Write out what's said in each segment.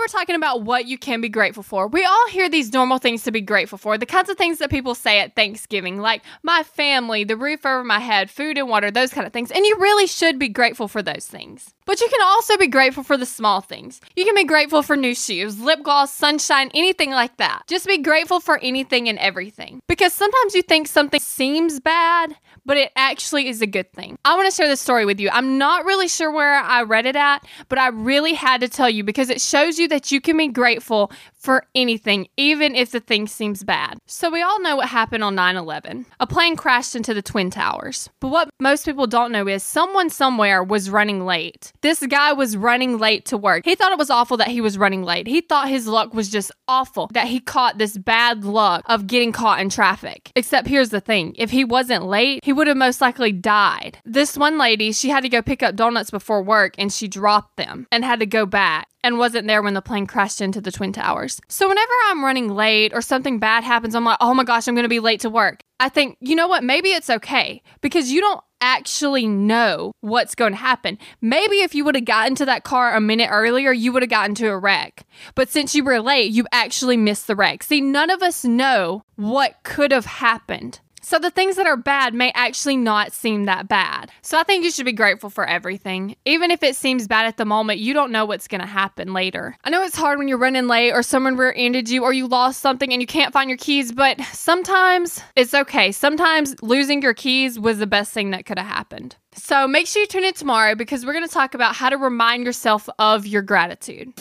We're talking about what you can be grateful for. We all hear these normal things to be grateful for, the kinds of things that people say at Thanksgiving, like my family, the roof over my head, food and water, those kind of things. And you really should be grateful for those things. But you can also be grateful for the small things. You can be grateful for new shoes, lip gloss, sunshine, anything like that. Just be grateful for anything and everything. Because sometimes you think something seems bad, but it actually is a good thing. I want to share this story with you. I'm not really sure where I read it at, but I really had to tell you because it shows you that you can be grateful for anything, even if the thing seems bad. So, we all know what happened on 9 11. A plane crashed into the Twin Towers. But what most people don't know is someone somewhere was running late. This guy was running late to work. He thought it was awful that he was running late. He thought his luck was just awful that he caught this bad luck of getting caught in traffic. Except here's the thing if he wasn't late, he would have most likely died. This one lady, she had to go pick up donuts before work and she dropped them and had to go back and wasn't there when the plane crashed into the Twin Towers. So whenever I'm running late or something bad happens, I'm like, oh my gosh, I'm going to be late to work. I think, you know what? Maybe it's okay because you don't actually know what's going to happen. Maybe if you would have gotten to that car a minute earlier, you would have gotten to a wreck. But since you were late, you actually missed the wreck. See, none of us know what could have happened. So the things that are bad may actually not seem that bad. So I think you should be grateful for everything. Even if it seems bad at the moment, you don't know what's going to happen later. I know it's hard when you're running late or someone rear-ended you or you lost something and you can't find your keys, but sometimes it's okay. Sometimes losing your keys was the best thing that could have happened. So make sure you tune in tomorrow because we're going to talk about how to remind yourself of your gratitude.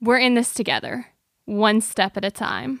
We're in this together, one step at a time.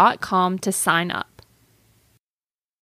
to sign up.